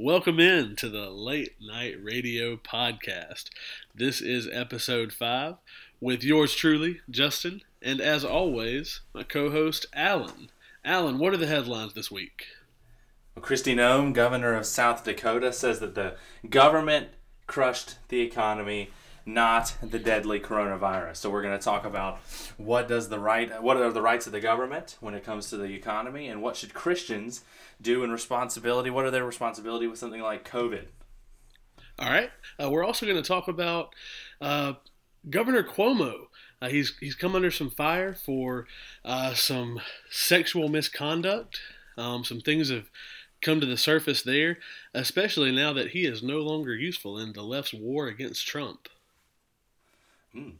Welcome in to the Late Night Radio Podcast. This is episode five with yours truly, Justin, and as always, my co host, Alan. Alan, what are the headlines this week? Well, Noem, governor of South Dakota, says that the government crushed the economy not the deadly coronavirus. So we're going to talk about what does the right what are the rights of the government when it comes to the economy and what should Christians do in responsibility? What are their responsibility with something like COVID? All right. Uh, we're also going to talk about uh, Governor Cuomo. Uh, he's he's come under some fire for uh, some sexual misconduct. Um, some things have come to the surface there, especially now that he is no longer useful in the left's war against Trump. Hmm.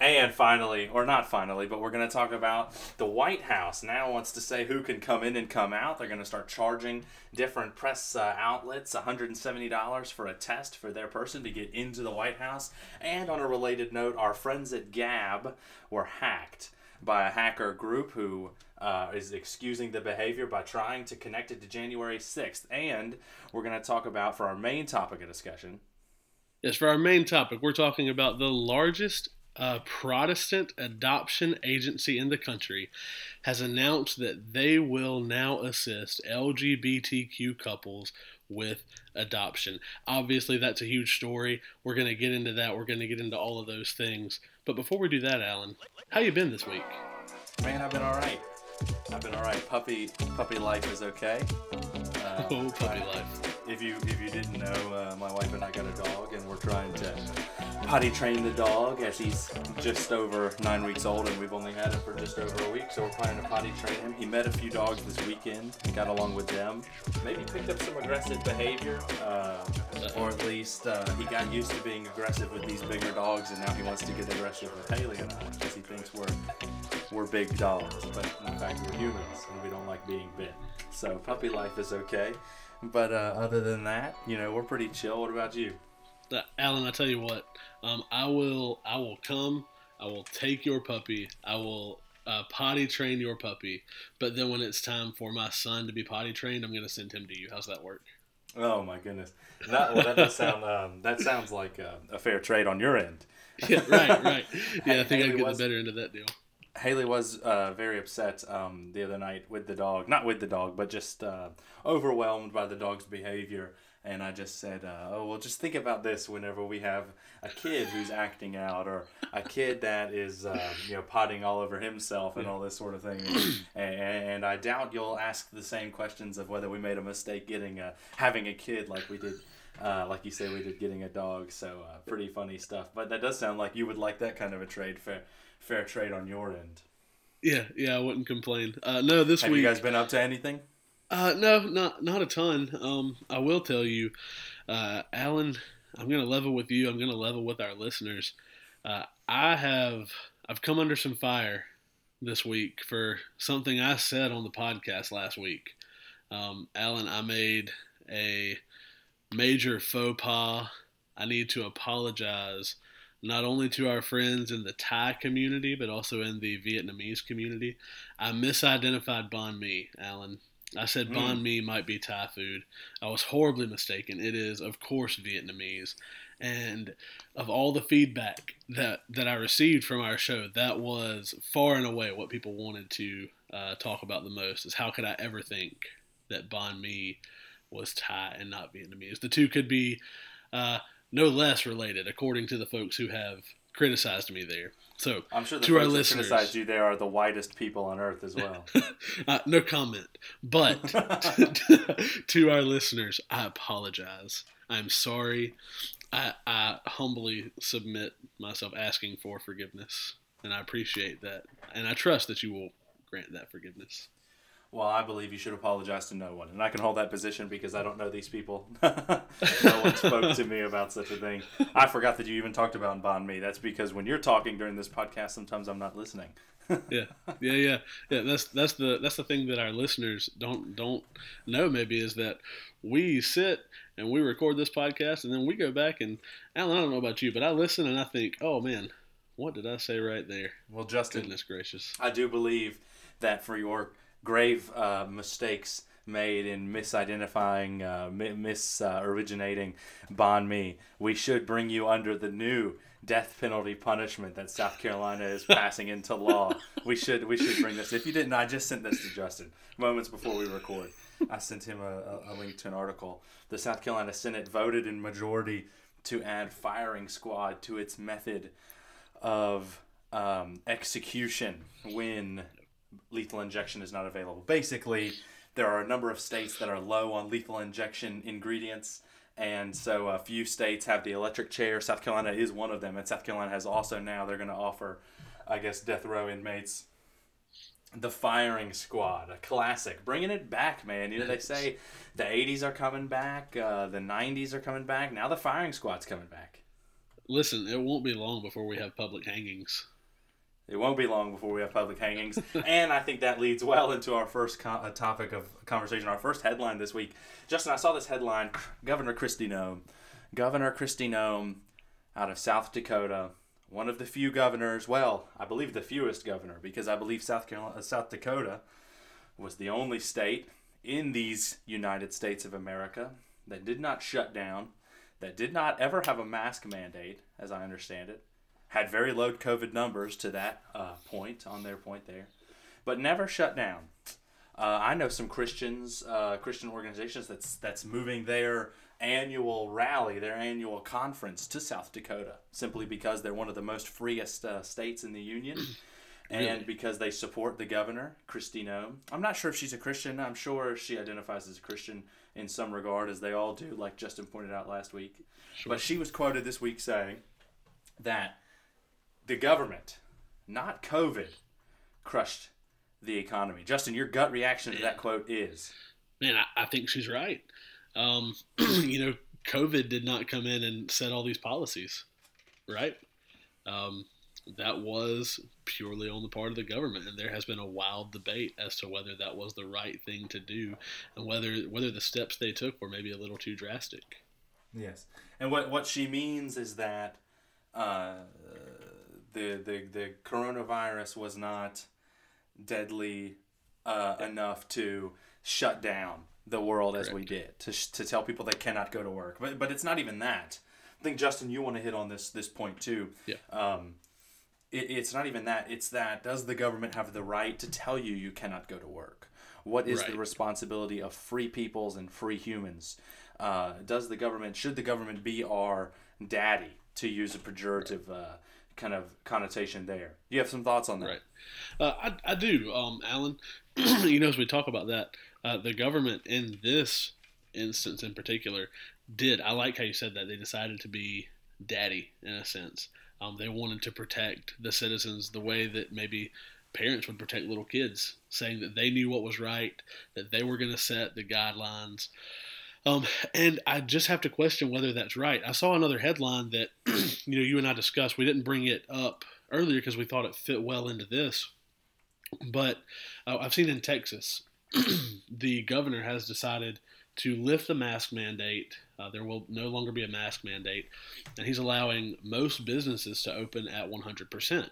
And finally, or not finally, but we're going to talk about the White House now wants to say who can come in and come out. They're going to start charging different press uh, outlets $170 for a test for their person to get into the White House. And on a related note, our friends at Gab were hacked by a hacker group who uh, is excusing the behavior by trying to connect it to January 6th. And we're going to talk about, for our main topic of discussion, Yes, for our main topic, we're talking about the largest uh, Protestant adoption agency in the country has announced that they will now assist LGBTQ couples with adoption. Obviously, that's a huge story. We're going to get into that. We're going to get into all of those things. But before we do that, Alan, how you been this week? Man, I've been all right. I've been all right. Puppy, puppy life is okay. Uh, oh, puppy life if you if you didn't know, uh, my wife and I got a dog, and we're trying to potty train the dog as he's just over nine weeks old, and we've only had him for just over a week. So we're planning to potty train him. He met a few dogs this weekend, got along with them, maybe picked up some aggressive behavior, uh, or at least uh, he got used to being aggressive with these bigger dogs, and now he wants to get aggressive with Haley and I because he thinks we're we're big dogs, but in fact we're humans and we don't like being bit. So puppy life is okay. But uh, other than that, you know, we're pretty chill. What about you? Uh, Alan, I tell you what, um, I will, I will come. I will take your puppy. I will uh, potty train your puppy. But then when it's time for my son to be potty trained, I'm going to send him to you. How's that work? Oh my goodness, that well, that does sound um, that sounds like a, a, fair trade on your end. yeah, right, right. Yeah, I think I'd get was, the better end of that deal. Haley was uh, very upset um, the other night with the dog, not with the dog, but just uh, overwhelmed by the dog's behavior. And I just said, uh, "Oh, well, just think about this whenever we have a kid who's acting out, or a kid that is, uh, you know, potting all over himself and all this sort of thing." And, and, I doubt you'll ask the same questions of whether we made a mistake getting a having a kid like we did uh, like you say, we did getting a dog, so uh, pretty funny stuff. But that does sound like you would like that kind of a trade fair fair trade on your end. Yeah, yeah, I wouldn't complain. Uh, no, this week Have week. you guys been up to anything? Uh, no, not not a ton. Um, I will tell you, uh, Alan. I'm gonna level with you. I'm gonna level with our listeners. Uh, I have I've come under some fire this week for something I said on the podcast last week. Um, Alan, I made a major faux pas. I need to apologize not only to our friends in the Thai community, but also in the Vietnamese community. I misidentified banh mi, Alan. I said mm. banh mi might be Thai food. I was horribly mistaken. It is, of course, Vietnamese. And of all the feedback that, that I received from our show, that was far and away what people wanted to uh, talk about the most. Is how could I ever think that banh mi was Thai and not Vietnamese? The two could be uh, no less related, according to the folks who have criticized me there. So I'm sure the to folks our listeners, who criticized you there are the whitest people on earth as well. uh, no comment, but to our listeners, I apologize. I'm sorry. I, I humbly submit myself asking for forgiveness, and I appreciate that, and I trust that you will grant that forgiveness. Well, I believe you should apologize to no one, and I can hold that position because I don't know these people. no one spoke to me about such a thing. I forgot that you even talked about banh mi. That's because when you're talking during this podcast, sometimes I'm not listening. yeah, yeah, yeah, yeah. That's that's the that's the thing that our listeners don't don't know. Maybe is that we sit and we record this podcast, and then we go back and Alan, I don't know about you, but I listen and I think, oh man, what did I say right there? Well, Justin, goodness gracious, I do believe that for your grave uh, mistakes made in misidentifying, uh, mis uh, originating banh mi. We should bring you under the new death penalty punishment that South Carolina is passing into law. We should we should bring this. If you didn't, I just sent this to Justin moments before we record. I sent him a, a, link to an article. The South Carolina Senate voted in majority to add firing squad to its method of um, execution when lethal injection is not available. Basically, there are a number of states that are low on lethal injection ingredients. And so a few states have the electric chair. South Carolina is one of them. And South Carolina has also now, they're going to offer, I guess, death row inmates the firing squad, a classic, bringing it back, man. You know they say the '80s are coming back, uh, the '90s are coming back. Now the firing squad's coming back. Listen, it won't be long before we have public hangings. It won't be long before we have public hangings, and I think that leads well into our first co- uh, topic of conversation, our first headline this week. Justin, I saw this headline: Governor Kristi Noem, Governor Kristi Noem, out of South Dakota one of the few governors, well, I believe the fewest governor, because I believe South Carolina, South Dakota was the only state in these United States of America that did not shut down, that did not ever have a mask mandate, as I understand it, had very low COVID numbers to that uh, point, on their point there, but never shut down. Uh, I know some Christians, uh, Christian organizations that's that's moving their annual rally, their annual conference to South Dakota, simply because they're one of the most freest uh, states in the union. and really? because they support the governor, Kristi Noem. I'm not sure if she's a Christian. I'm sure she identifies as a Christian in some regard, as they all do, like Justin pointed out last week. Sure. But she was quoted this week saying that the government, not COVID, crushed the economy. Justin, your gut reaction to that quote is? Man, I, I think she's right. Um, you know, COVID did not come in and set all these policies, right? Um, that was purely on the part of the government, and there has been a wild debate as to whether that was the right thing to do, and whether whether the steps they took were maybe a little too drastic. Yes, and what what she means is that uh, the the the coronavirus was not deadly uh, enough to shut down the world Correct. as we did to, to tell people they cannot go to work. But but it's not even that. I think Justin, you want to hit on this this point too. Yeah. Um, it, it's not even that. It's that does the government have the right to tell you you cannot go to work? What is right. the responsibility of free peoples and free humans? Uh, does the government should the government be our daddy to use a pejorative uh, kind of connotation there? You have some thoughts on that? Right. Uh, I I do, um, Alan. you know, as we talk about that uh, the government in this instance in particular did. I like how you said that they decided to be daddy in a sense. Um, they wanted to protect the citizens the way that maybe parents would protect little kids, saying that they knew what was right, that they were going to set the guidelines. Um, and I just have to question whether that's right. I saw another headline that you know you and I discussed. We didn't bring it up earlier because we thought it fit well into this. But uh, I've seen in Texas the governor has decided to lift the mask mandate. Uh, there will no longer be a mask mandate, and he's allowing most businesses to open at 100%.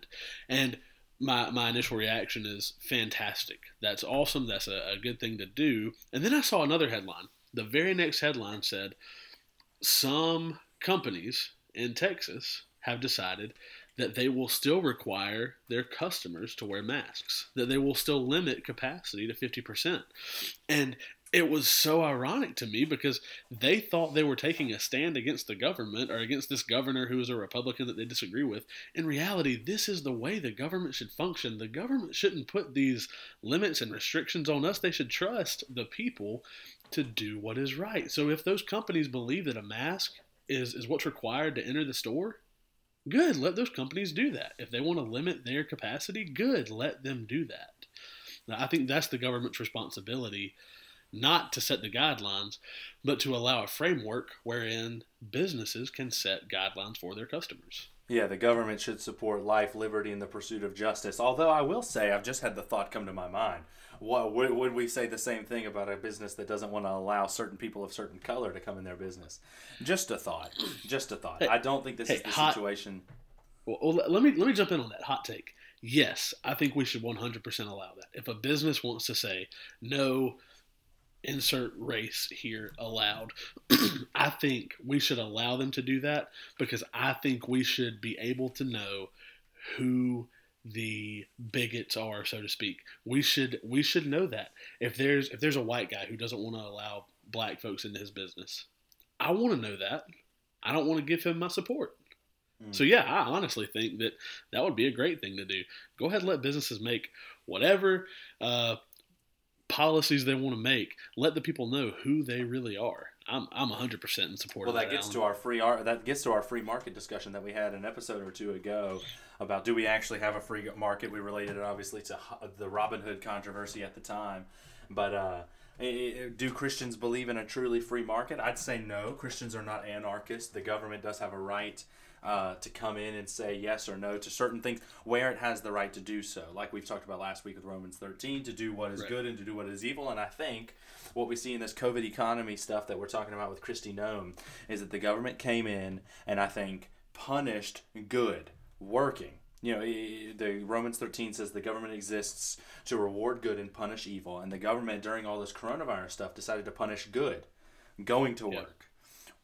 And my, my initial reaction is fantastic. That's awesome. That's a, a good thing to do. And then I saw another headline. The very next headline said some companies in Texas have decided that they will still require their customers to wear masks, that they will still limit capacity to 50%. And it was so ironic to me because they thought they were taking a stand against the government or against this governor who is a Republican that they disagree with. In reality, this is the way the government should function. The government shouldn't put these limits and restrictions on us. They should trust the people to do what is right. So if those companies believe that a mask is, is what's required to enter the store, Good, let those companies do that. If they want to limit their capacity, good, let them do that. Now, I think that's the government's responsibility, not to set the guidelines, but to allow a framework wherein businesses can set guidelines for their customers. Yeah, the government should support life, liberty, and the pursuit of justice. Although I will say, I've just had the thought come to my mind what would, we say the same thing about a business that doesn't want to allow certain people of certain color to come in their business? Just a thought. Just a thought. Hey, I don't think this hey, is the hot, situation. Well, let me let me jump in on that hot take. Yes, I think we should 100% allow that. If a business wants to say no, insert race here allowed. I think we should allow them to do that because I think we should be able to know who the bigots are, so to speak. We should we should know that. If there's if there's a white guy who doesn't want to allow black folks into his business, I want to know that. I don't want to give him my support. Mm. So yeah, I honestly think that that would be a great thing to do. Go ahead and let businesses make whatever uh, policies they want to make. Let the people know who they really are. I'm I'm 100 percent in support. Well, that, that gets Alan. to our free art. That gets to our free market discussion that we had an episode or two ago about do we actually have a free market? We related it obviously to the Robinhood controversy at the time, but. uh do Christians believe in a truly free market? I'd say no. Christians are not anarchists. The government does have a right uh, to come in and say yes or no to certain things where it has the right to do so. Like we've talked about last week with Romans 13, to do what is right. good and to do what is evil. And I think what we see in this COVID economy stuff that we're talking about with Kristi Noem is that the government came in and I think punished good, working. You know, the Romans 13 says the government exists to reward good and punish evil. And the government, during all this coronavirus stuff, decided to punish good, going to work,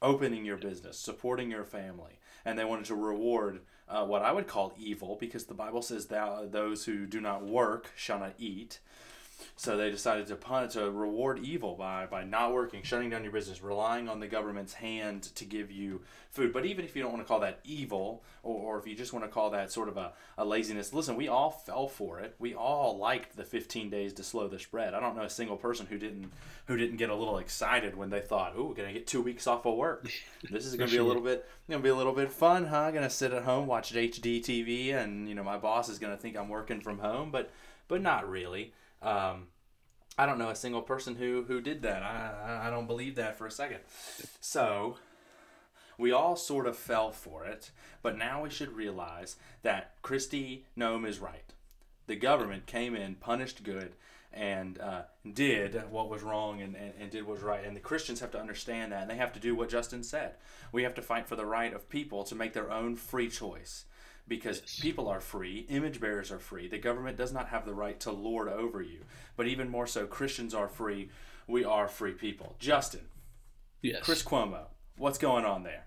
opening your business, supporting your family and they wanted to reward uh, what I would call evil because the Bible says that those who do not work shall not eat. So they decided to pun- to reward evil by by not working, shutting down your business, relying on the government's hand to give you food. But even if you don't want to call that evil, or, or if you just want to call that sort of a, a laziness, listen, we all fell for it. We all liked the 15 days to slow the spread. I don't know a single person who didn't who didn't get a little excited when they thought, "Ooh, we're gonna get two weeks off of work. This is gonna be a little bit gonna be a little bit fun, huh? Gonna sit at home watch HD TV, and you know my boss is gonna think I'm working from home, but but not really." Um, I don't know a single person who who did that. I I don't believe that for a second. So we all sort of fell for it, but now we should realize that Kristi Noem is right. The government came in, punished good, and uh, did what was wrong and, and, and did what was right. And the Christians have to understand that, and they have to do what Justin said. We have to fight for the right of people to make their own free choice because people are free, image bearers are free. The government does not have the right to lord over you. But even more so, Christians are free. We are free people. Justin. Yes. Chris Cuomo. What's going on there?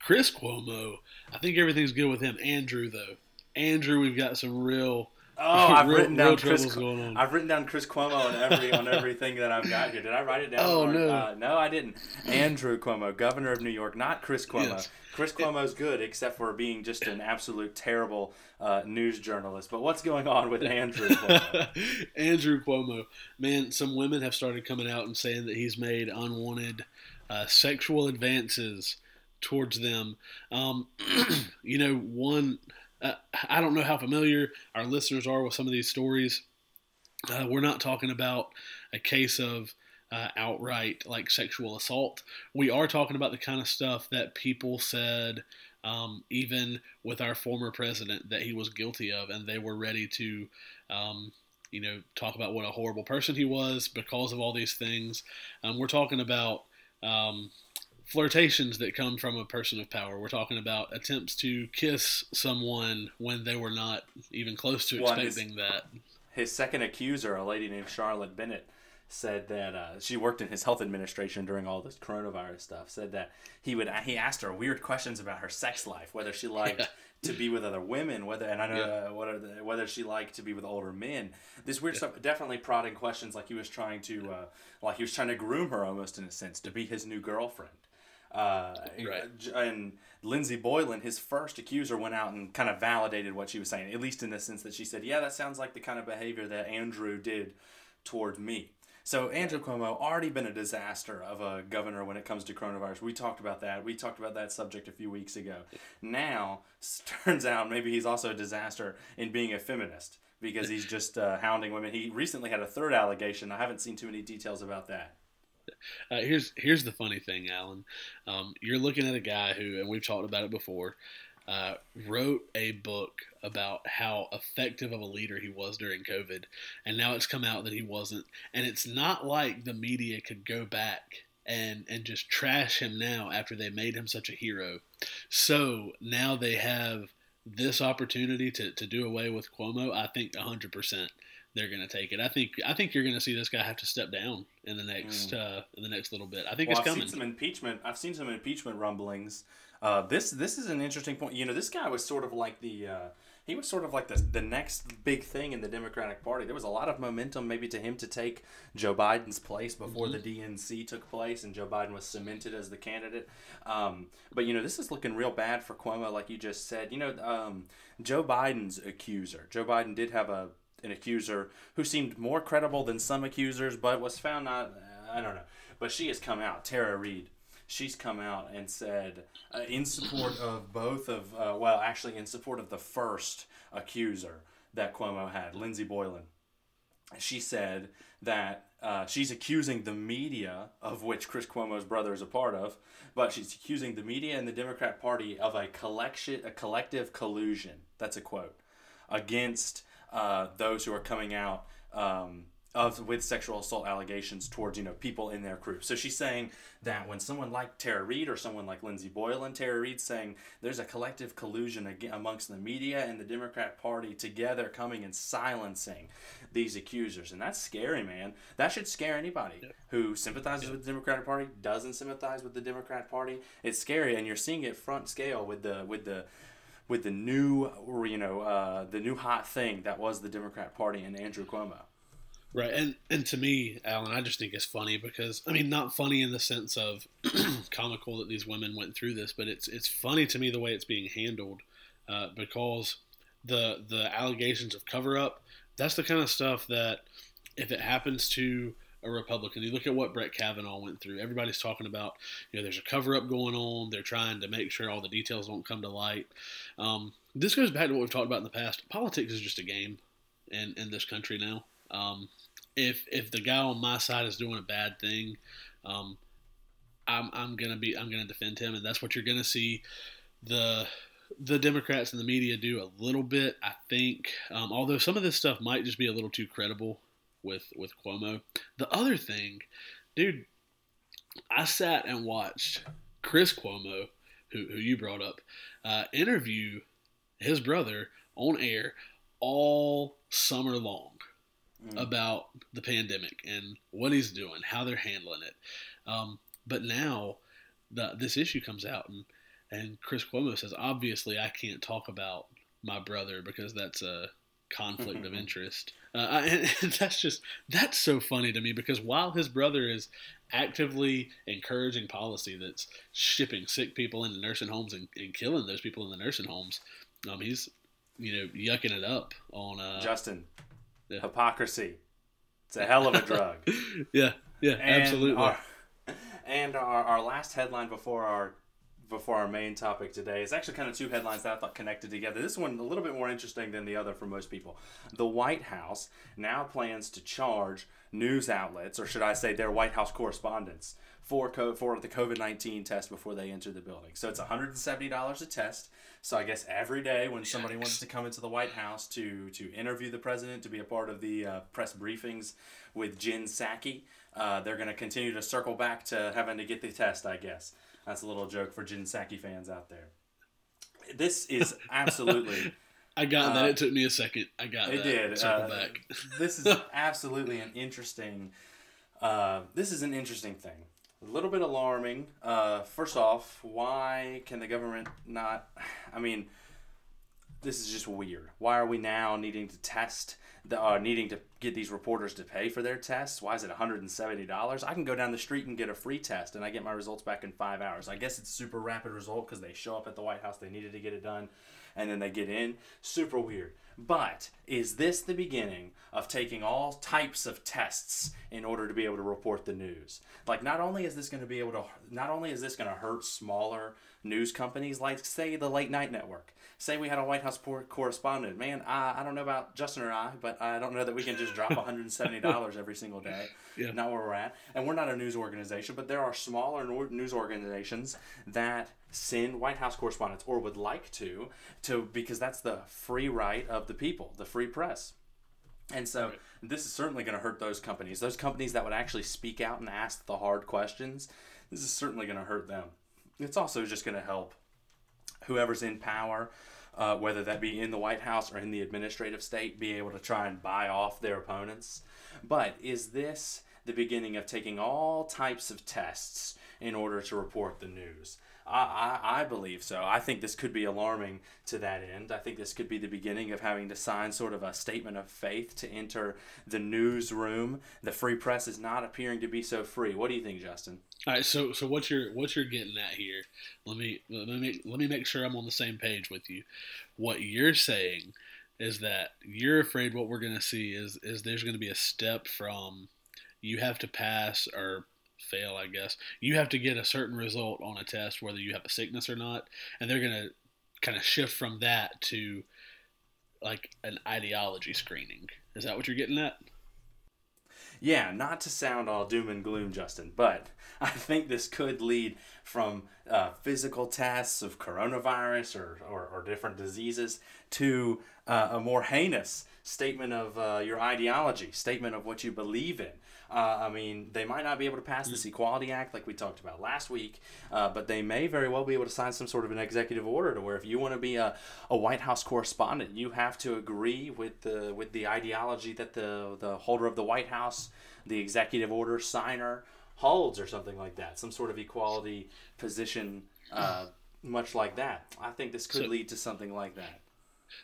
Chris Cuomo. I think everything's good with him. Andrew though. Andrew, we've got some real Oh, I've real, written down Chris. I've written down Chris Cuomo on every on everything that I've got here. Did I write it down? Oh or, no, uh, no, I didn't. Andrew Cuomo, governor of New York, not Chris Cuomo. Yes. Chris Cuomo's good, except for being just an absolute terrible uh, news journalist. But what's going on with Andrew Cuomo? Andrew Cuomo, man, some women have started coming out and saying that he's made unwanted uh, sexual advances towards them. Um, you know, one uh, I don't know how familiar our listeners are with some of these stories. Uh, we're not talking about a case of uh, outright like sexual assault. We are talking about the kind of stuff that people said, um, even with our former president, that he was guilty of, and they were ready to, um, you know, talk about what a horrible person he was because of all these things. Um, we're talking about um, flirtations that come from a person of power. We're talking about attempts to kiss someone when they were not even close to expecting well, his, that. His second accuser, a lady named Charlotte Bennett, said that uh, she worked in his health administration during all this coronavirus stuff. Said that he would he asked her weird questions about her sex life, whether she liked. Yeah. To be with other women, whether and I know yeah. uh, whether whether she liked to be with older men. This weird yeah. stuff, definitely prodding questions, like he was trying to, uh, like he was trying to groom her almost in a sense to be his new girlfriend. Uh, right. And Lindsey Boylan, his first accuser, went out and kind of validated what she was saying, at least in the sense that she said, "Yeah, that sounds like the kind of behavior that Andrew did toward me." So Andrew Cuomo already been a disaster of a governor when it comes to coronavirus. We talked about that. We talked about that subject a few weeks ago. Now turns out maybe he's also a disaster in being a feminist because he's just uh, hounding women. He recently had a third allegation. I haven't seen too many details about that. Uh, here's here's the funny thing, Alan. Um, you're looking at a guy who, and we've talked about it before, uh, wrote a book about how effective of a leader he was during COVID, and now it's come out that he wasn't. And it's not like the media could go back and and just trash him now after they made him such a hero. So now they have this opportunity to, to do away with Cuomo. I think 100% they're going to take it. I think I think you're going to see this guy have to step down in the next mm. uh, in the next little bit. I think well, it's I've coming. Seen some impeachment. I've seen some impeachment rumblings. Uh, this this is an interesting point. You know, this guy was sort of like the uh, he was sort of like the, the next big thing in the Democratic Party. There was a lot of momentum maybe to him to take Joe Biden's place before mm-hmm. the DNC took place and Joe Biden was cemented as the candidate. Um, but, you know, this is looking real bad for Cuomo, like you just said. You know, um, Joe Biden's accuser, Joe Biden did have a an accuser who seemed more credible than some accusers, but was found not, I don't know. But she has come out, Tara Reade she's come out and said uh, in support of both of uh, well actually in support of the first accuser that Cuomo had Lindsey Boylan she said that uh, she's accusing the media of which Chris Cuomo's brother is a part of but she's accusing the media and the Democrat Party of a collection a collective collusion that's a quote against uh, those who are coming out um, of with sexual assault allegations towards you know people in their group. So she's saying that when someone like Tara Reade or someone like Lindsey Boyle and Tara Reade saying there's a collective collusion amongst the media and the Democrat Party together coming and silencing these accusers, and that's scary, man. That should scare anybody yeah. who sympathizes yeah. with the Democratic Party, doesn't sympathize with the Democrat Party. It's scary, and you're seeing it front scale with the with the with the new, you know, uh, the new hot thing that was the Democrat Party and Andrew Cuomo. Right, and and to me, Alan, I just think it's funny because I mean, not funny in the sense of comical that these women went through this, but it's it's funny to me the way it's being handled uh, because the the allegations of cover up. That's the kind of stuff that if it happens to a Republican, you look at what Brett Kavanaugh went through. Everybody's talking about, you know, there's a cover up going on. They're trying to make sure all the details don't come to light. Um, this goes back to what we've talked about in the past. Politics is just a game in in this country now. Um, if if the guy on my side is doing a bad thing, um, I'm I'm gonna be I'm gonna defend him, and that's what you're gonna see the the Democrats and the media do a little bit. I think, um, although some of this stuff might just be a little too credible with with Cuomo. The other thing, dude, I sat and watched Chris Cuomo, who who you brought up, uh, interview his brother on air all summer long mm. about the pandemic and what he's doing, how they're handling it. Um, but now the, this issue comes out, and, and Chris Cuomo says, obviously, I can't talk about my brother because that's a conflict of interest. Uh, and, and, that's just that's so funny to me because while his brother is actively encouraging policy that's shipping sick people into nursing homes and, and killing those people in the nursing homes, um, he's you know yucking it up on uh, Justin. Yeah. Hypocrisy. It's a hell of a drug. yeah, yeah, and absolutely. Our, and our, our last headline before our before our main topic today is actually kind of two headlines that I thought connected together. This one a little bit more interesting than the other for most people. The White House now plans to charge news outlets, or should I say their White House correspondents, for co- for the COVID nineteen test before they enter the building. So it's one hundred and seventy dollars a test. So I guess every day when somebody wants to come into the White House to to interview the president, to be a part of the uh, press briefings with Jen Psaki, uh, they're going to continue to circle back to having to get the test. I guess that's a little joke for Jen Psaki fans out there. This is absolutely. I got uh, that. It took me a second. I got it. That. Did circle uh, back. this is absolutely an interesting. Uh, this is an interesting thing a little bit alarming. Uh, first off, why can the government not? I mean, this is just weird. Why are we now needing to test? The, uh, needing to get these reporters to pay for their tests. Why is it $170? I can go down the street and get a free test and I get my results back in five hours. I guess it's super rapid result because they show up at the White House. They needed to get it done and then they get in. Super weird. But is this the beginning of taking all types of tests in order to be able to report the news? Like, not only is this going to be able to, not only is this going to hurt smaller news companies like, say, the Late Night Network. Say we had a White House correspondent. Man, I, I don't know about Justin or I, but I don't know that we can just drop $170 every single day. Yeah. Not where we're at. And we're not a news organization, but there are smaller news organizations that send White House correspondents or would like to, to because that's the free right of the people, the free press. And so right. this is certainly going to hurt those companies. Those companies that would actually speak out and ask the hard questions, this is certainly going to hurt them. It's also just going to help whoever's in power uh, whether that be in the White House or in the administrative state, be able to try and buy off their opponents. But is this the beginning of taking all types of tests in order to report the news? I, I, believe so. I think this could be alarming to that end. I think this could be the beginning of having to sign sort of a statement of faith to enter the newsroom. The free press is not appearing to be so free. What do you think, Justin? All right, so so what you're what you're getting at here? Let me let me let me make sure I'm on the same page with you. What you're saying is that you're afraid what we're going to see is is there's going to be a step from you have to pass or fail, I guess. You have to get a certain result on a test, whether you have a sickness or not, and they're gonna kind of shift from that to like an ideology screening. Is that what you're getting at? Yeah, not to sound all doom and gloom, Justin, but I think this could lead from uh, physical tests of coronavirus or, or, or different diseases to uh, a more heinous statement of uh, your ideology, statement of what you believe in. Uh, I mean, they might not be able to pass this Equality Act like we talked about last week, uh, but they may very well be able to sign some sort of an executive order to where if you want to be a, a White House correspondent, you have to agree with the with the ideology that the the holder of the White House, the executive order signer, holds, or something like that. Some sort of equality position, uh, much like that. I think this could So- lead to something like that.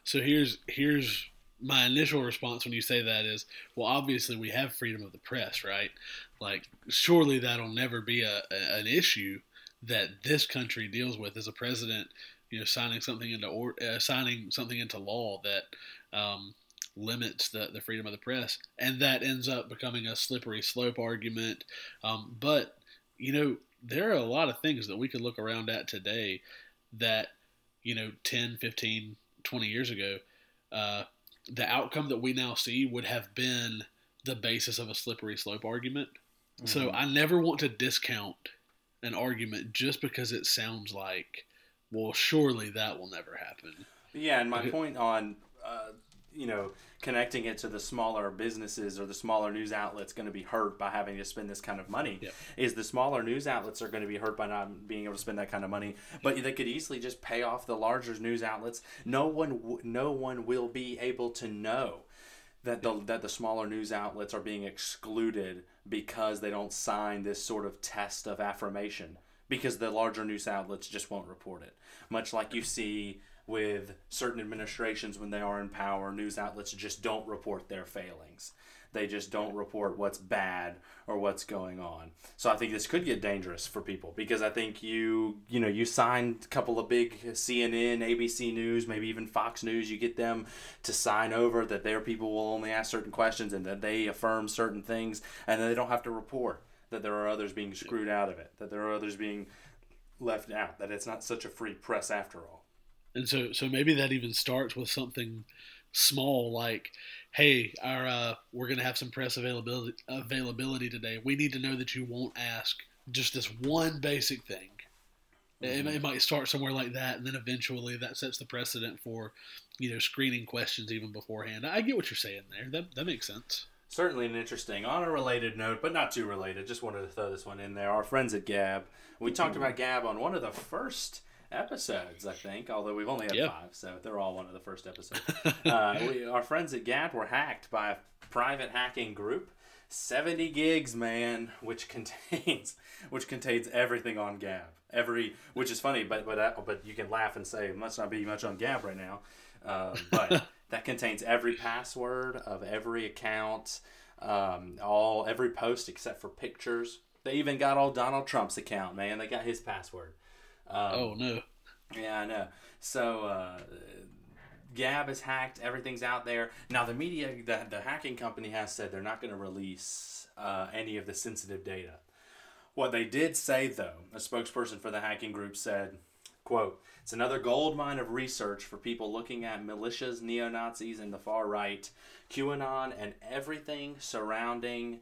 So here's here's my initial response when you say that is, well, obviously we have freedom of the press, right? Like, surely that'll never be a, a an issue that this country deals with as a president, you know, signing something into or uh, signing something into law that um, limits the, the freedom of the press, and that ends up becoming a slippery slope argument. Um, but you know, there are a lot of things that we could look around at today that you know 10 15 20 years ago uh, the outcome that we now see would have been the basis of a slippery slope argument so Mhm. i never want to discount an argument just because it sounds like well surely that will never happen Yeah, and my Okay. point on, uh, you know, connecting it to the smaller businesses or the smaller news outlets going to be hurt by having to spend this kind of money Yep. is the smaller news outlets are going to be hurt by not being able to spend that kind of money. But they could easily just pay off the larger news outlets. No one, w- no one will be able to know that the that the smaller news outlets are being excluded because they don't sign this sort of test of affirmation because the larger news outlets just won't report it. Much like you see with certain administrations when they are in power, news outlets just don't report their failings. They just don't report what's bad or what's going on. So I think this could get dangerous for people because I think you, you know, you signed a couple of big CNN, ABC News, maybe even Fox News, you get them to sign over that their people will only ask certain questions and that they affirm certain things and then they don't have to report that there are others being screwed out of it, that there are others being left out, that it's not such a free press after all. And so so maybe that even starts with something small like hey our uh, we're going to have some press availability availability today we need to know that you won't ask just this one basic thing it, it might start somewhere like that and then eventually that sets the precedent for you know screening questions even beforehand i get what you're saying there that, that makes sense Certainly an interesting, on a related note, but not too related. Just wanted to throw this one in there. Our friends at Gab. We talked about Gab on one of the first episodes, I think. Although we've only had Yeah. five, so they're all one of the first episodes. uh, we, our friends at Gab were hacked by a private hacking group. Seventy gigs, man, which contains which contains everything on Gab. Every, which is funny, but but uh, but you can laugh and say it must not be much on Gab right now. Uh, but that contains every password of every account, um, all every post except for pictures. They even got all Donald Trump's account, man. They got his password. Um, oh no yeah, I know. So uh, Gab is hacked. Everything's out there now. The media, the, the hacking company has said they're not going to release uh, any of the sensitive data. What they did say, though, a spokesperson for the hacking group said, "quote It's another gold mine of research for people looking at militias, neo Nazis, and the far right, QAnon, and everything surrounding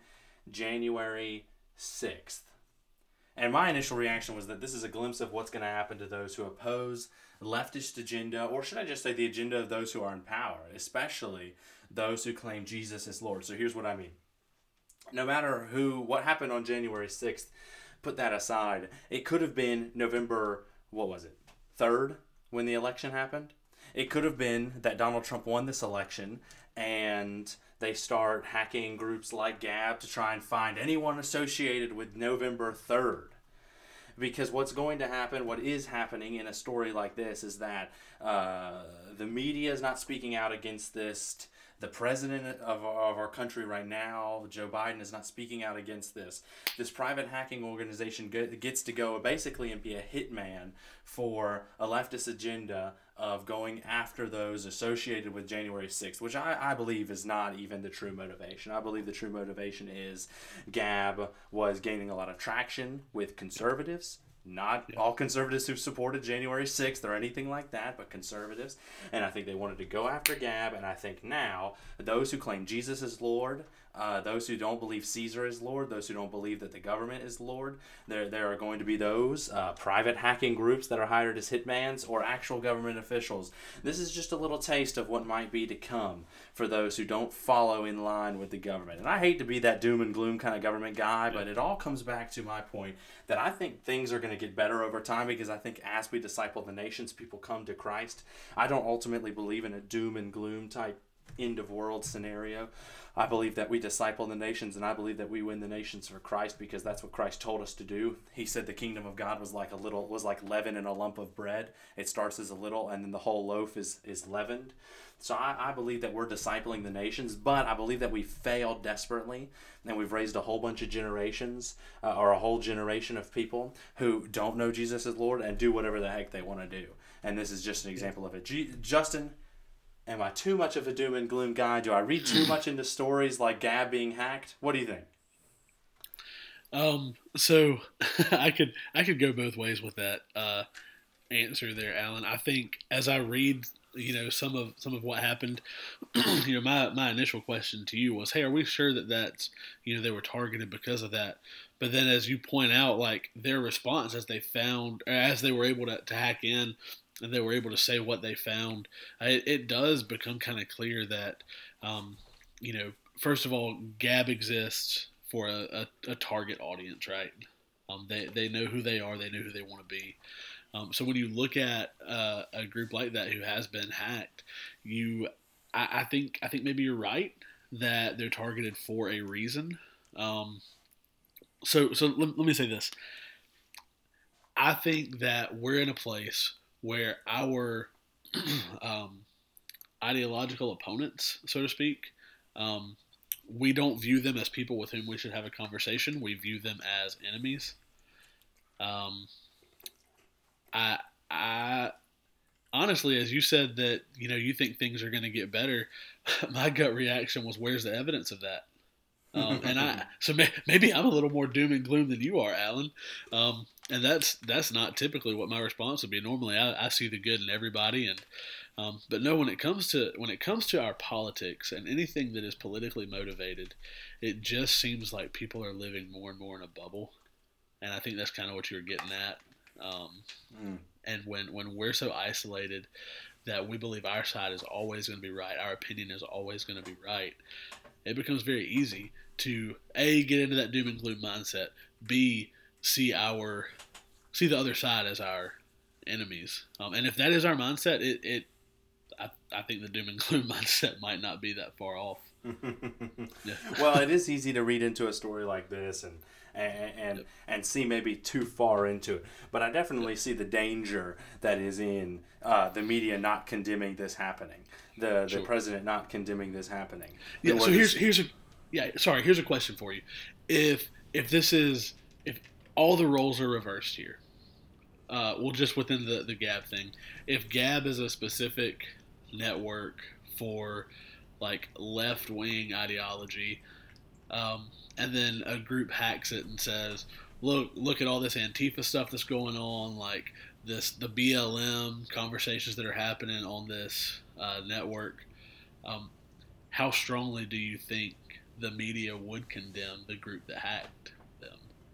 January 6th." And my initial reaction was that this is a glimpse of what's going to happen to those who oppose leftist agenda, or should I just say the agenda of those who are in power, especially those who claim Jesus is Lord. So here's what I mean. No matter who, what happened on January 6th, put that aside. It could have been November, what was it, 3rd when the election happened. it could have been that Donald Trump won this election and they start hacking groups like Gab to try and find anyone associated with November 3rd. Because what's going to happen, what is happening in a story like this, is that uh, the media is not speaking out against this the president of, of our country right now, Joe Biden, is not speaking out against this. This private hacking organization gets to go basically and be a hitman for a leftist agenda of going after those associated with January 6th, which I, I believe is not even the true motivation. I believe the true motivation is Gab was gaining a lot of traction with conservatives not yeah. all conservatives who supported January 6th or anything like that, but conservatives. And I think they wanted to go after Gab. And I think now those who claim Jesus is Lord, uh, those who don't believe Caesar is Lord, those who don't believe that the government is Lord, there, there are going to be those uh, private hacking groups that are hired as hitmans or actual government officials. This is just a little taste of what might be to come for those who don't follow in line with the government. And I hate to be that doom and gloom kind of government guy, but it all comes back to my point that I think things are going to get better over time because I think as we disciple the nations, people come to Christ. I don't ultimately believe in a doom and gloom type end of world scenario. I believe that we disciple the nations, and I believe that we win the nations for Christ because that's what Christ told us to do. He said the kingdom of God was like a little was like leaven in a lump of bread. It starts as a little, and then the whole loaf is is leavened. So I, I believe that we're discipling the nations, but I believe that we failed desperately, and we've raised a whole bunch of generations uh, or a whole generation of people who don't know Jesus as Lord and do whatever the heck they want to do. And this is just an example of it. G- Justin, Am I too much of a doom and gloom guy? Do I read too much into stories like Gab being hacked? What do you think? Um, so I could I could go both ways with that uh, answer there, Alan. I think as I read, you know, some of some of what happened, you know, my my initial question to you was, hey, are we sure that that's you know they were targeted because of that? But then, as you point out, like their response as they found, as they were able to, to hack in, and they were able to say what they found, it, it does become kind of clear that, um, you know, first of all, Gab exists for a, a, a target audience, right? Um, they, they know who they are, they know who they want to be. Um, so when you look at uh, a group like that who has been hacked, you, I, I, think, I think maybe you're right that they're targeted for a reason. Um, so, so let, let me say this. I think that we're in a place where our um, ideological opponents, so to speak, um, we don't view them as people with whom we should have a conversation. We view them as enemies. Um, I, I honestly, as you said that you know you think things are going to get better, my gut reaction was, "Where's the evidence of that?" Um, and I so may, maybe I'm a little more doom and gloom than you are, Alan. Um, and that's that's not typically what my response would be. Normally, I, I see the good in everybody, and um, but no, when it comes to when it comes to our politics and anything that is politically motivated, it just seems like people are living more and more in a bubble, and I think that's kind of what you're getting at. Um, mm. And when when we're so isolated that we believe our side is always going to be right, our opinion is always going to be right, it becomes very easy to a get into that doom and gloom mindset, b see our see the other side as our enemies. Um, and if that is our mindset, it, it I, I think the doom and gloom mindset might not be that far off. yeah. Well, it is easy to read into a story like this and and and, yep. and see maybe too far into it. But I definitely yep. see the danger that is in uh, the media not condemning this happening, the sure. the president not condemning this happening. Yeah. So here's here's a yeah sorry here's a question for you. If if this is if all the roles are reversed here. Uh, well, just within the, the Gab thing. If Gab is a specific network for like left wing ideology, um, and then a group hacks it and says, "Look, look at all this Antifa stuff that's going on, like this the BLM conversations that are happening on this uh, network." Um, how strongly do you think the media would condemn the group that hacked?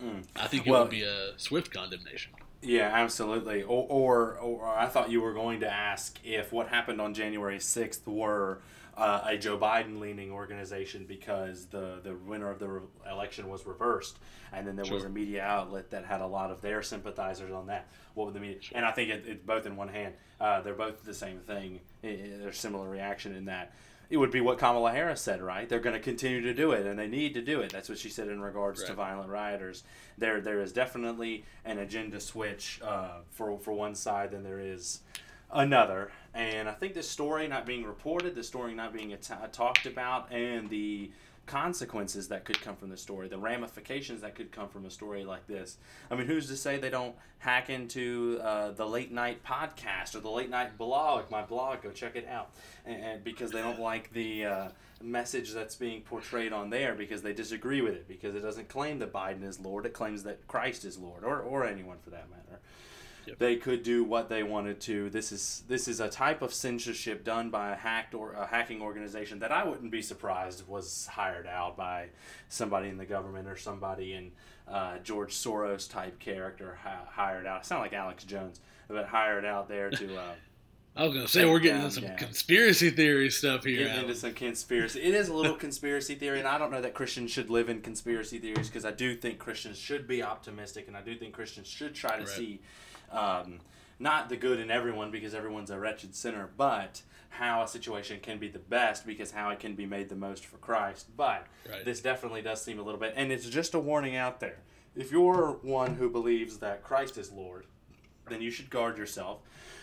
Mm. I think it well, would be a swift condemnation. Yeah, absolutely. Or, or, or I thought you were going to ask if what happened on January sixth were uh, a Joe Biden leaning organization because the the winner of the re- election was reversed, and then there was a media outlet that had a lot of their sympathizers on that. What would the media? And I think it, it's both in one hand. Uh, they're both the same thing. I- I- There's similar reaction in that. It would be what Kamala Harris said, right? They're going to continue to do it, and they need to do it. That's what she said in regards to violent rioters. There, there is definitely an agenda switch uh, for for one side than there is another. And I think this story not being reported, the story not being at- talked about, and the consequences that could come from the story, the ramifications that could come from a story like this. I mean, who's to say they don't hack into uh, the late night podcast or the late night blog? My blog, go check it out. And, and because they don't like the uh, message that's being portrayed on there, because they disagree with it, because it doesn't claim that Biden is Lord, it claims that Christ is Lord, or, or anyone for that matter they could do what they wanted to. This is this is a type of censorship done by a hacked or a hacking organization that I wouldn't be surprised was hired out by somebody in the government or somebody in uh, George Soros type character hi- hired out. I sound like Alex Jones, but hired out there to. Uh, I was gonna say we're getting Down, into some down. conspiracy theory stuff here. Getting into some conspiracy. It is a little conspiracy theory, and I don't know that Christians should live in conspiracy theories because I do think Christians should be optimistic, and I do think Christians should try to Right. see um, not the good in everyone because everyone's a wretched sinner, but how a situation can be the best because how it can be made the most for Christ. But Right. this definitely does seem a little bit, and it's just a warning out there. If you're one who believes that Christ is Lord, then you should guard yourself.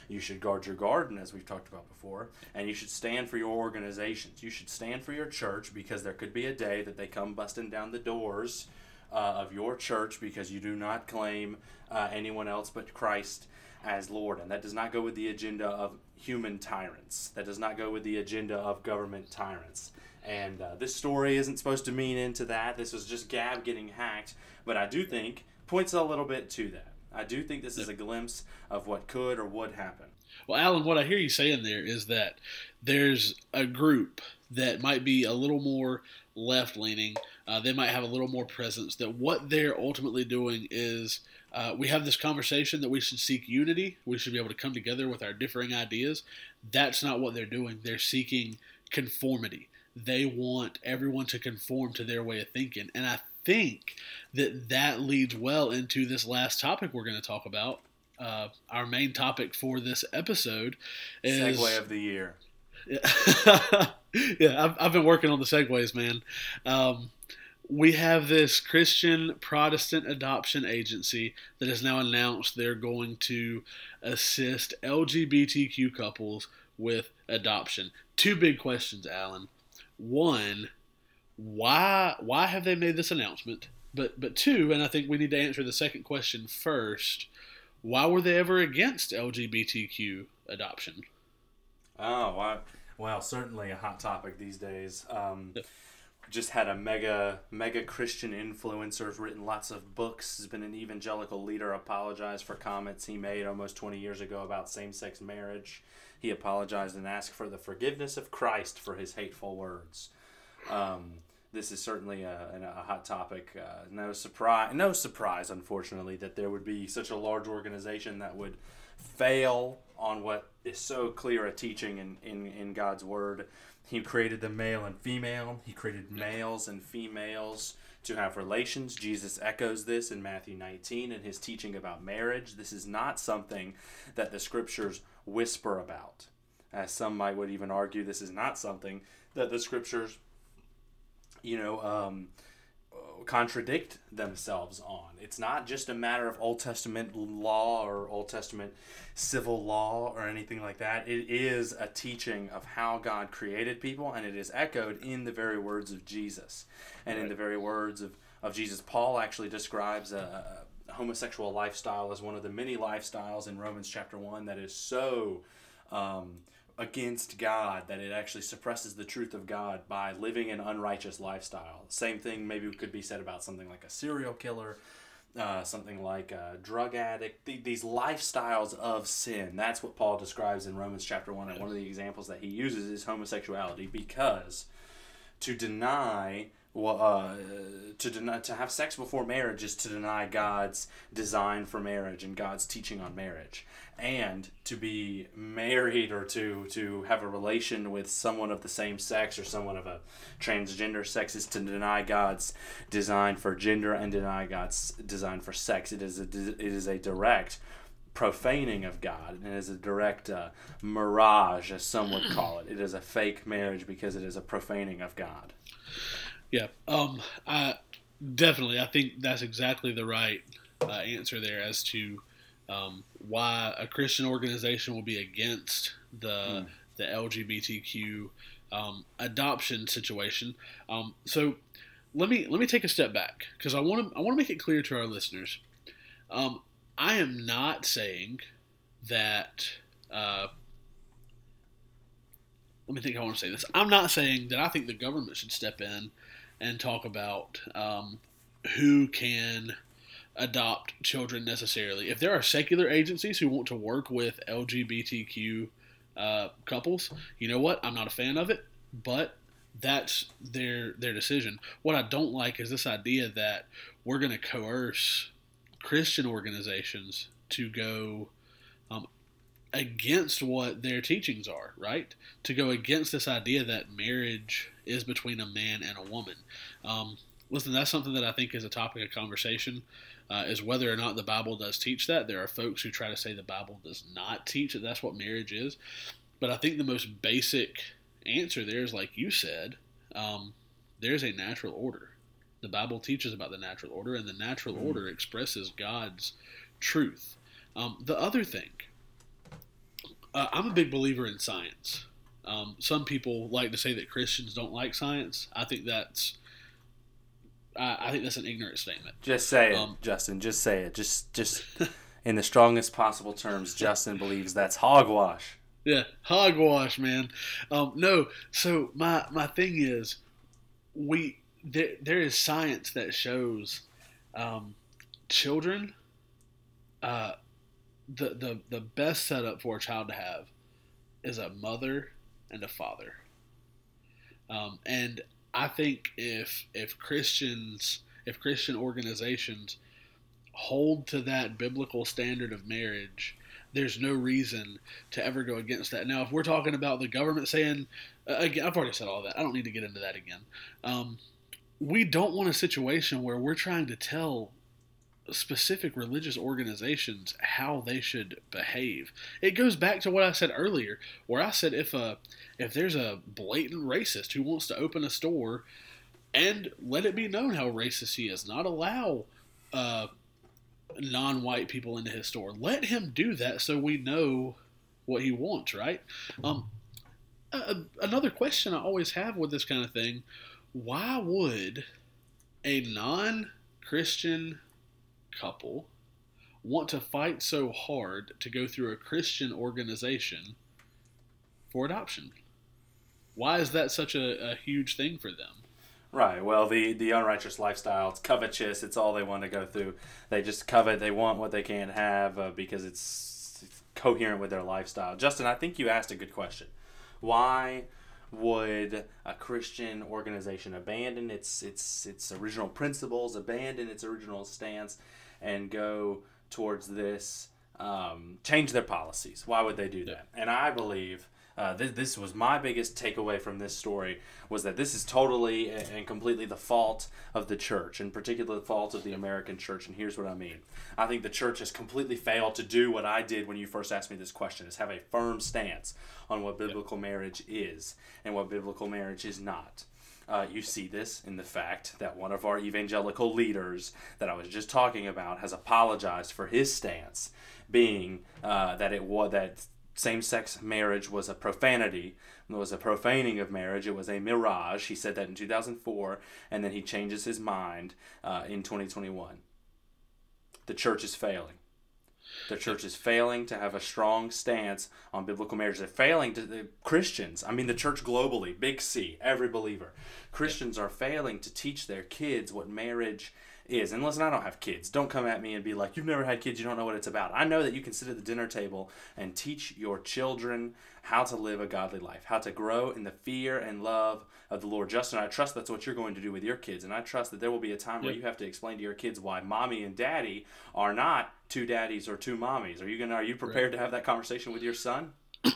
You should guard your garden, as we've talked about before, and you should stand for your organizations. You should stand for your church because there could be a day that they come busting down the doors uh, of your church because you do not claim uh, anyone else but Christ as Lord. And that does not go with the agenda of human tyrants, that does not go with the agenda of government tyrants. And uh, this story isn't supposed to mean into that. This was just Gab getting hacked, but I do think points a little bit to that. I do think this is a glimpse of what could or would happen. Well, Alan, what I hear you saying there is that there's a group that might be a little more left leaning. Uh, they might have a little more presence. That what they're ultimately doing is uh, we have this conversation that we should seek unity. We should be able to come together with our differing ideas. That's not what they're doing. They're seeking conformity. They want everyone to conform to their way of thinking. And I think that that leads well into this last topic we're going to talk about. Uh, our main topic for this episode is Segue of the year. yeah, I've, I've been working on the segues, man. Um, we have this Christian Protestant adoption agency that has now announced they're going to assist LGBTQ couples with adoption. Two big questions, Alan. One, why why have they made this announcement? But but two, and I think we need to answer the second question first. Why were they ever against LGBTQ adoption? Oh, wow. Well, certainly a hot topic these days. Um. Just had a mega, mega Christian influencer, has written lots of books, has been an evangelical leader, apologized for comments he made almost 20 years ago about same sex marriage. He apologized and asked for the forgiveness of Christ for his hateful words. Um, this is certainly a, a hot topic. Uh, no surprise, no surprise, unfortunately, that there would be such a large organization that would fail on what is so clear a teaching in, in, in God's word. He created the male and female. He created males and females to have relations. Jesus echoes this in Matthew 19 in his teaching about marriage. This is not something that the scriptures whisper about. As some might would even argue, this is not something that the scriptures you know, um, contradict themselves on. It's not just a matter of Old Testament law or Old Testament civil law or anything like that. It is a teaching of how God created people, and it is echoed in the very words of Jesus. And in the very words of, of Jesus, Paul actually describes a, a homosexual lifestyle as one of the many lifestyles in Romans chapter 1 that is so. Um, against God that it actually suppresses the truth of God by living an unrighteous lifestyle. Same thing maybe could be said about something like a serial killer, uh, something like a drug addict. Th- these lifestyles of sin. That's what Paul describes in Romans chapter 1. And one of the examples that he uses is homosexuality because to deny well, uh, to deny to have sex before marriage is to deny God's design for marriage and God's teaching on marriage, and to be married or to to have a relation with someone of the same sex or someone of a transgender sex is to deny God's design for gender and deny God's design for sex. It is a it is a direct profaning of God, and it is a direct uh, mirage, as some would call it. It is a fake marriage because it is a profaning of God. Yeah, um, I definitely. I think that's exactly the right uh, answer there as to um, why a Christian organization will be against the mm. the LGBTQ um, adoption situation. Um, so let me let me take a step back because I want to I want to make it clear to our listeners. Um, I am not saying that. Uh, let me think. I want to say this. I'm not saying that I think the government should step in and talk about um, who can adopt children necessarily. If there are secular agencies who want to work with LGBTQ uh, couples, you know what? I'm not a fan of it, but that's their their decision. What I don't like is this idea that we're going to coerce Christian organizations to go um, against what their teachings are, right? To go against this idea that marriage is between a man and a woman. Um, listen, that's something that I think is a topic of conversation. Uh, is whether or not the Bible does teach that. There are folks who try to say the Bible does not teach that that's what marriage is. But I think the most basic answer there is like you said, um, there's a natural order. The Bible teaches about the natural order, and the natural mm-hmm. order expresses God's truth. Um, the other thing, uh, I'm a big believer in science. Um, some people like to say that Christians don't like science. I think that's I, I think that's an ignorant statement. Just say it, um, Justin. Just say it. Just just in the strongest possible terms. Justin believes that's hogwash. Yeah, hogwash, man. Um, no, so my my thing is, we there, there is science that shows um, children. Uh, the, the the best setup for a child to have is a mother and a father. Um, and I think if if Christians, if Christian organizations hold to that biblical standard of marriage, there's no reason to ever go against that. Now, if we're talking about the government saying, uh, again, I've already said all that. I don't need to get into that again. Um, we don't want a situation where we're trying to tell specific religious organizations how they should behave. It goes back to what I said earlier, where I said if a if there's a blatant racist who wants to open a store and let it be known how racist he is, not allow uh, non-white people into his store. Let him do that so we know what he wants, right? Um, another question I always have with this kind of thing: Why would a non-Christian couple want to fight so hard to go through a Christian organization for adoption? Why is that such a, a huge thing for them? Right. Well, the the unrighteous lifestyle, it's covetous. It's all they want to go through. They just covet. They want what they can't have uh, because it's, it's coherent with their lifestyle. Justin, I think you asked a good question. Why would a Christian organization abandon its its its original principles, abandon its original stance, and go towards this, um, change their policies. Why would they do that? And I believe uh, this, this was my biggest takeaway from this story was that this is totally and completely the fault of the church, in particular the fault of the American church. And here's what I mean: I think the church has completely failed to do what I did when you first asked me this question: is have a firm stance on what biblical marriage is and what biblical marriage is not. Uh, you see this in the fact that one of our evangelical leaders that I was just talking about has apologized for his stance, being uh, that it was that same-sex marriage was a profanity. It was a profaning of marriage. It was a mirage. He said that in 2004, and then he changes his mind uh, in 2021. The church is failing. The church is failing to have a strong stance on biblical marriage. They're failing to the Christians. I mean, the church globally, big C, every believer. Christians are failing to teach their kids what marriage is, and listen, I don't have kids. Don't come at me and be like, you've never had kids, you don't know what it's about. I know that you can sit at the dinner table and teach your children how to live a godly life, how to grow in the fear and love of the Lord. Justin, I trust that's what you're going to do with your kids, and I trust that there will be a time where you have to explain to your kids why mommy and daddy are not two daddies or two mommies. Are you gonna? Are you prepared to have that conversation with your son?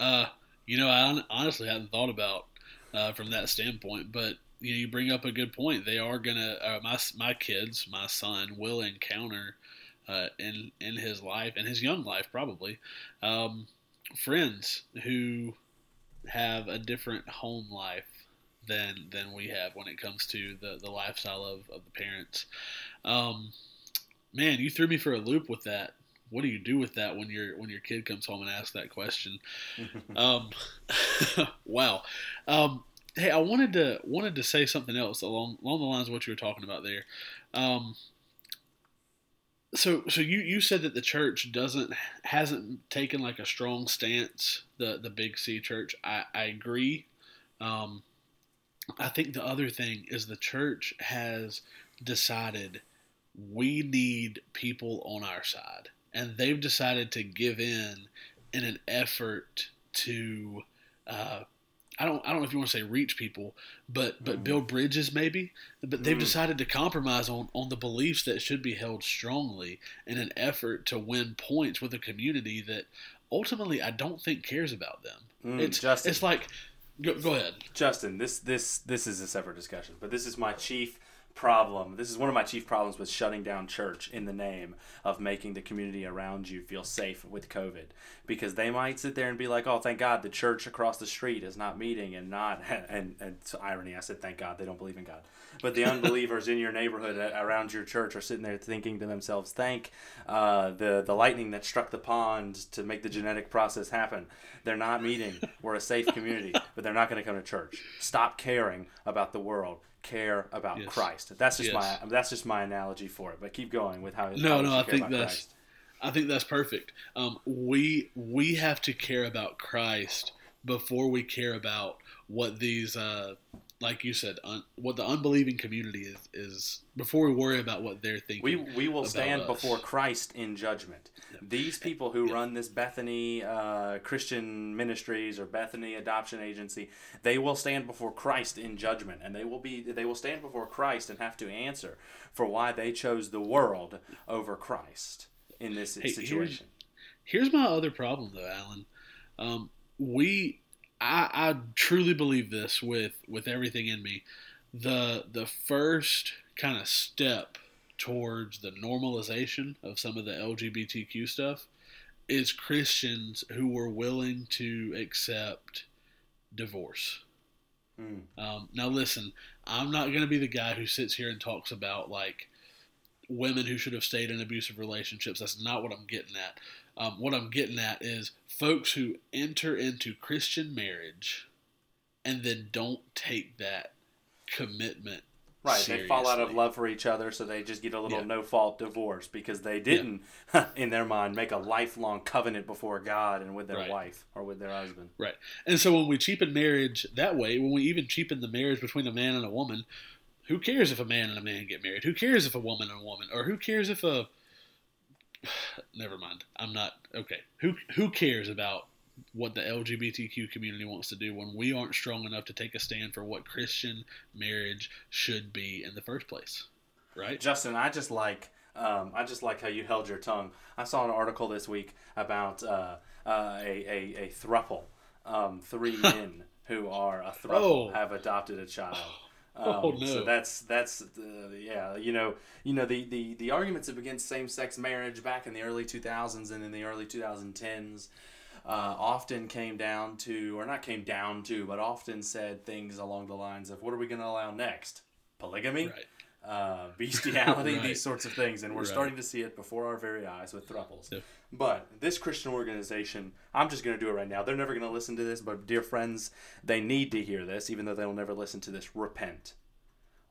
Uh, you know, I honestly hadn't thought about uh, from that standpoint, but you know, you bring up a good point. They are gonna uh, my my kids, my son will encounter uh, in in his life, in his young life, probably um, friends who have a different home life than than we have when it comes to the the lifestyle of, of the parents. Um, man, you threw me for a loop with that. What do you do with that when your when your kid comes home and asks that question? Um, wow. Um, hey, I wanted to wanted to say something else along along the lines of what you were talking about there. Um, so so you, you said that the church doesn't hasn't taken like a strong stance the the big C church. I, I agree. Um, I think the other thing is the church has decided we need people on our side, and they've decided to give in in an effort to. Uh, I don't. I don't know if you want to say reach people, but but Mhm. build bridges maybe. But they've Mm. decided to compromise on on the beliefs that should be held strongly in an effort to win points with a community that ultimately I don't think cares about them. Mm, it's Justin. it's like go, go ahead. Justin, this this this is a separate discussion, but this is my chief problem. This is one of my chief problems with shutting down church in the name of making the community around you feel safe with COVID, because they might sit there and be like, "Oh, thank God the church across the street is not meeting and not." And and it's irony, I said, "Thank God they don't believe in God," but the unbelievers in your neighborhood around your church are sitting there thinking to themselves, "Thank uh, the the lightning that struck the pond to make the genetic process happen." They're not meeting. We're a safe community, but they're not going to come to church. Stop caring about the world. Care about Yes. Christ. That's just Yes. my that's just my analogy for it. But keep going with how. No, how no, I think that's Christ. I think that's perfect. Um, we we have to care about Christ before we care about what these, uh, like you said, un, what the unbelieving community is is before we worry about what they're thinking. We, we will stand us. before Christ in judgment. These people who run this Bethany uh, Christian Ministries or Bethany Adoption Agency, they will stand before Christ in judgment, and they will be they will stand before Christ and have to answer for why they chose the world over Christ in this Hey, here's- situation. Here's my other problem, though, Alan. Um, we, I, I truly believe this with with everything in me. The the first kind of step towards the normalization of some of the LGBTQ stuff is Christians who were willing to accept divorce. Mm. Um, now, listen, I'm not going to be the guy who sits here and talks about like women who should have stayed in abusive relationships. That's not what I'm getting at. Um, what I'm getting at is folks who enter into Christian marriage and then don't take that commitment. Right, they fall out of love for each other, so they just get a little Yeah. no fault divorce because they didn't, in their mind, make a lifelong covenant before God and with their Right. wife or with their husband. Right. And so when we cheapen marriage that way, when we even cheapen the marriage between a man and a woman, who cares if a man and a man get married? Who cares if a woman and a woman? Or who cares if a Never mind. I'm not okay. Who who cares about what the LGBTQ community wants to do when we aren't strong enough to take a stand for what Christian marriage should be in the first place? Right? Justin, I just like um, I just like how you held your tongue. I saw an article this week about uh, uh, a, a a thruple, um, three men who are a thruple Oh. have adopted a child. Oh, Um, no. So that's that's uh, yeah you know you know the, the, the arguments against same sex marriage back in the early 2000s and in the early 2010s uh, often came down to or not came down to but often said things along the lines of what are we going to allow next polygamy Right. Uh, bestiality, Right. these sorts of things, and we're Right. starting to see it before our very eyes with thruples. Yep. But this Christian organization, I'm just going to do it right now. They're never going to listen to this, but dear friends, they need to hear this, even though they'll never listen to this. Repent.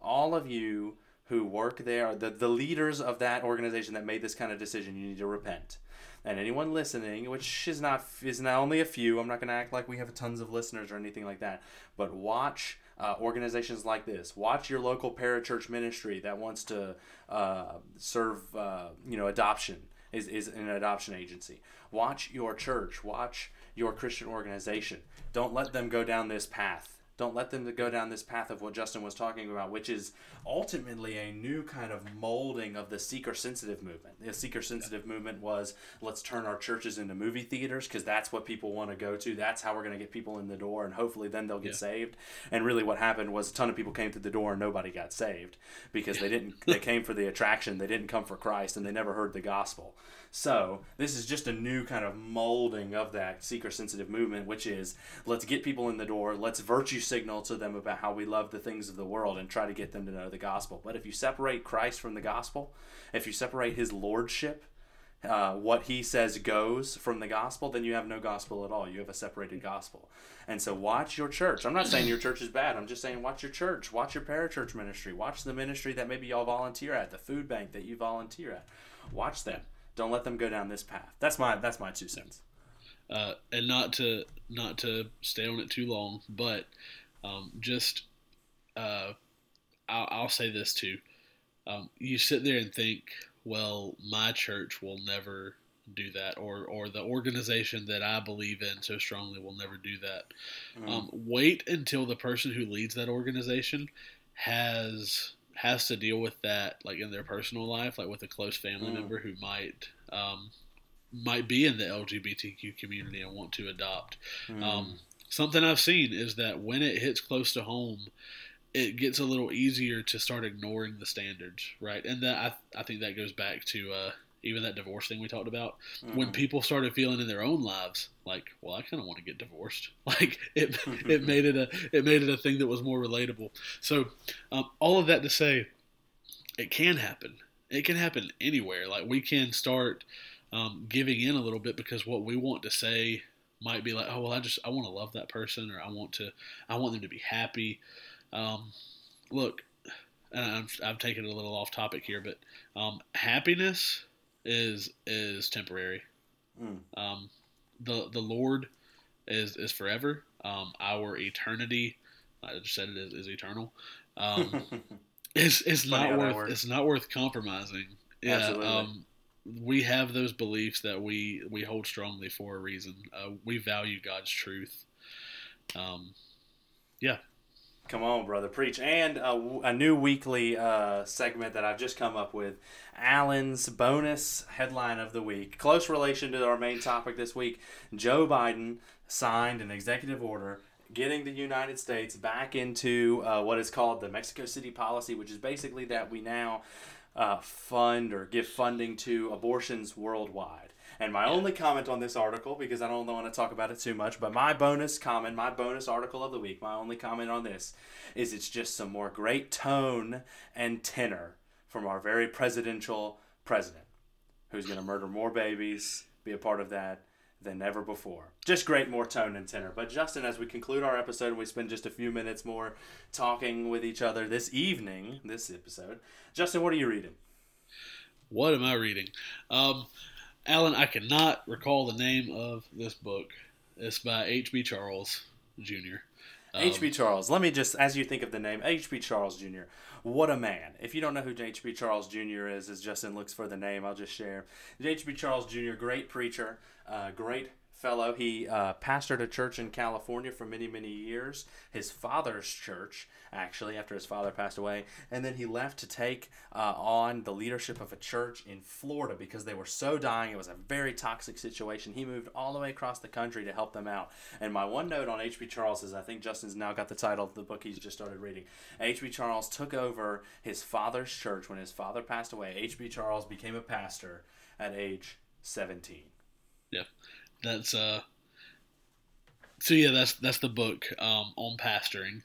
All of you who work there, the, the leaders of that organization that made this kind of decision, you need to repent. And anyone listening, which is not is not only a few, I'm not going to act like we have tons of listeners or anything like that, but watch uh, organizations like this. Watch your local parachurch ministry that wants to uh, serve, uh, you know, adoption is, is an adoption agency. Watch your church. Watch your Christian organization. Don't let them go down this path. Don't let them go down this path of what Justin was talking about, which is ultimately a new kind of molding of the seeker sensitive movement. The seeker sensitive movement was let's turn our churches into movie theaters because that's what people want to go to. That's how we're going to get people in the door, and hopefully then they'll get Yeah. saved. And really, what happened was a ton of people came through the door and nobody got saved because they didn't. they came for the attraction. They didn't come for Christ, and they never heard the gospel. So this is just a new kind of molding of that seeker sensitive movement, which is let's get people in the door, let's virtue signal to them about how we love the things of the world and try to get them to know the gospel. But if you separate Christ from the gospel, if you separate his lordship, uh, what he says goes from the gospel, then you have no gospel at all. You have a separated gospel. And so watch your church. I'm not saying your church is bad. I'm just saying watch your church. Watch your parachurch ministry. Watch the ministry that maybe y'all volunteer at, the food bank that you volunteer at. Watch them. Don't let them go down this path. That's my that's my two cents. uh, and not to not to stay on it too long, but um, just uh, I'll, I'll say this too. Um, you sit there and think, well, my church will never do that, or or the organization that I believe in so strongly will never do that. Mm. Um, wait until the person who leads that organization has has to deal with that, like in their personal life, like with a close family Mm. member who might um, might be in the LGBTQ community and want to adopt. Mm. Um, something I've seen is that when it hits close to home, it gets a little easier to start ignoring the standards, right? And that I, I think that goes back to uh, even that divorce thing we talked about. When Mhm. people started feeling in their own lives like, well, I kind of want to get divorced. Like it, it made it a it made it a thing that was more relatable. So um, all of that to say, it can happen. It can happen anywhere. Like we can start um, giving in a little bit because what we want to say might be like, oh well, I just I want to love that person or I want to I want them to be happy. Um, look, and I'm I'm taking it a little off topic here, but um, happiness is is temporary. Mm. Um, the the Lord is is forever. Um, our eternity, I just said it is, is eternal. Um, it's it's Funny not worth it's not worth compromising. Yeah, Absolutely. um, we have those beliefs that we we hold strongly for a reason. Uh, we value God's truth. Um, yeah. Come on, brother, preach. And a new weekly uh, segment that I've just come up with Alan's bonus headline of the week. Close relation to our main topic this week Joe Biden signed an executive order getting the United States back into uh, what is called the Mexico City policy, which is basically that we now uh, fund or give funding to abortions worldwide. And my only comment on this article, because I don't want to talk about it too much, but my bonus comment, my bonus article of the week, my only comment on this is it's just some more great tone and tenor from our very presidential president, who's going to murder more babies, be a part of that than ever before. Just great, more tone and tenor. But Justin, as we conclude our episode and we spend just a few minutes more talking with each other this evening, this episode, Justin, what are you reading? what am I reading? Um, Alan, I cannot recall the name of this book. It's by H.B. Charles Jr. Um, H.B. Charles. Let me just, as you think of the name, H.B. Charles Jr. What a man. If you don't know who H.B. Charles Jr. is, as Justin looks for the name, I'll just share. H.B. Charles Jr., great preacher, uh, great fellow. He uh, pastored a church in California for many, many years. His father's church, actually, after his father passed away. And then he left to take uh, on the leadership of a church in Florida because they were so dying. It was a very toxic situation. He moved all the way across the country to help them out. And my one note on H.B. Charles is I think Justin's now got the title of the book he's just started reading. H.B. Charles took over his father's church when his father passed away. H.B. Charles became a pastor at age 17. That's uh. So yeah, that's that's the book um, on pastoring.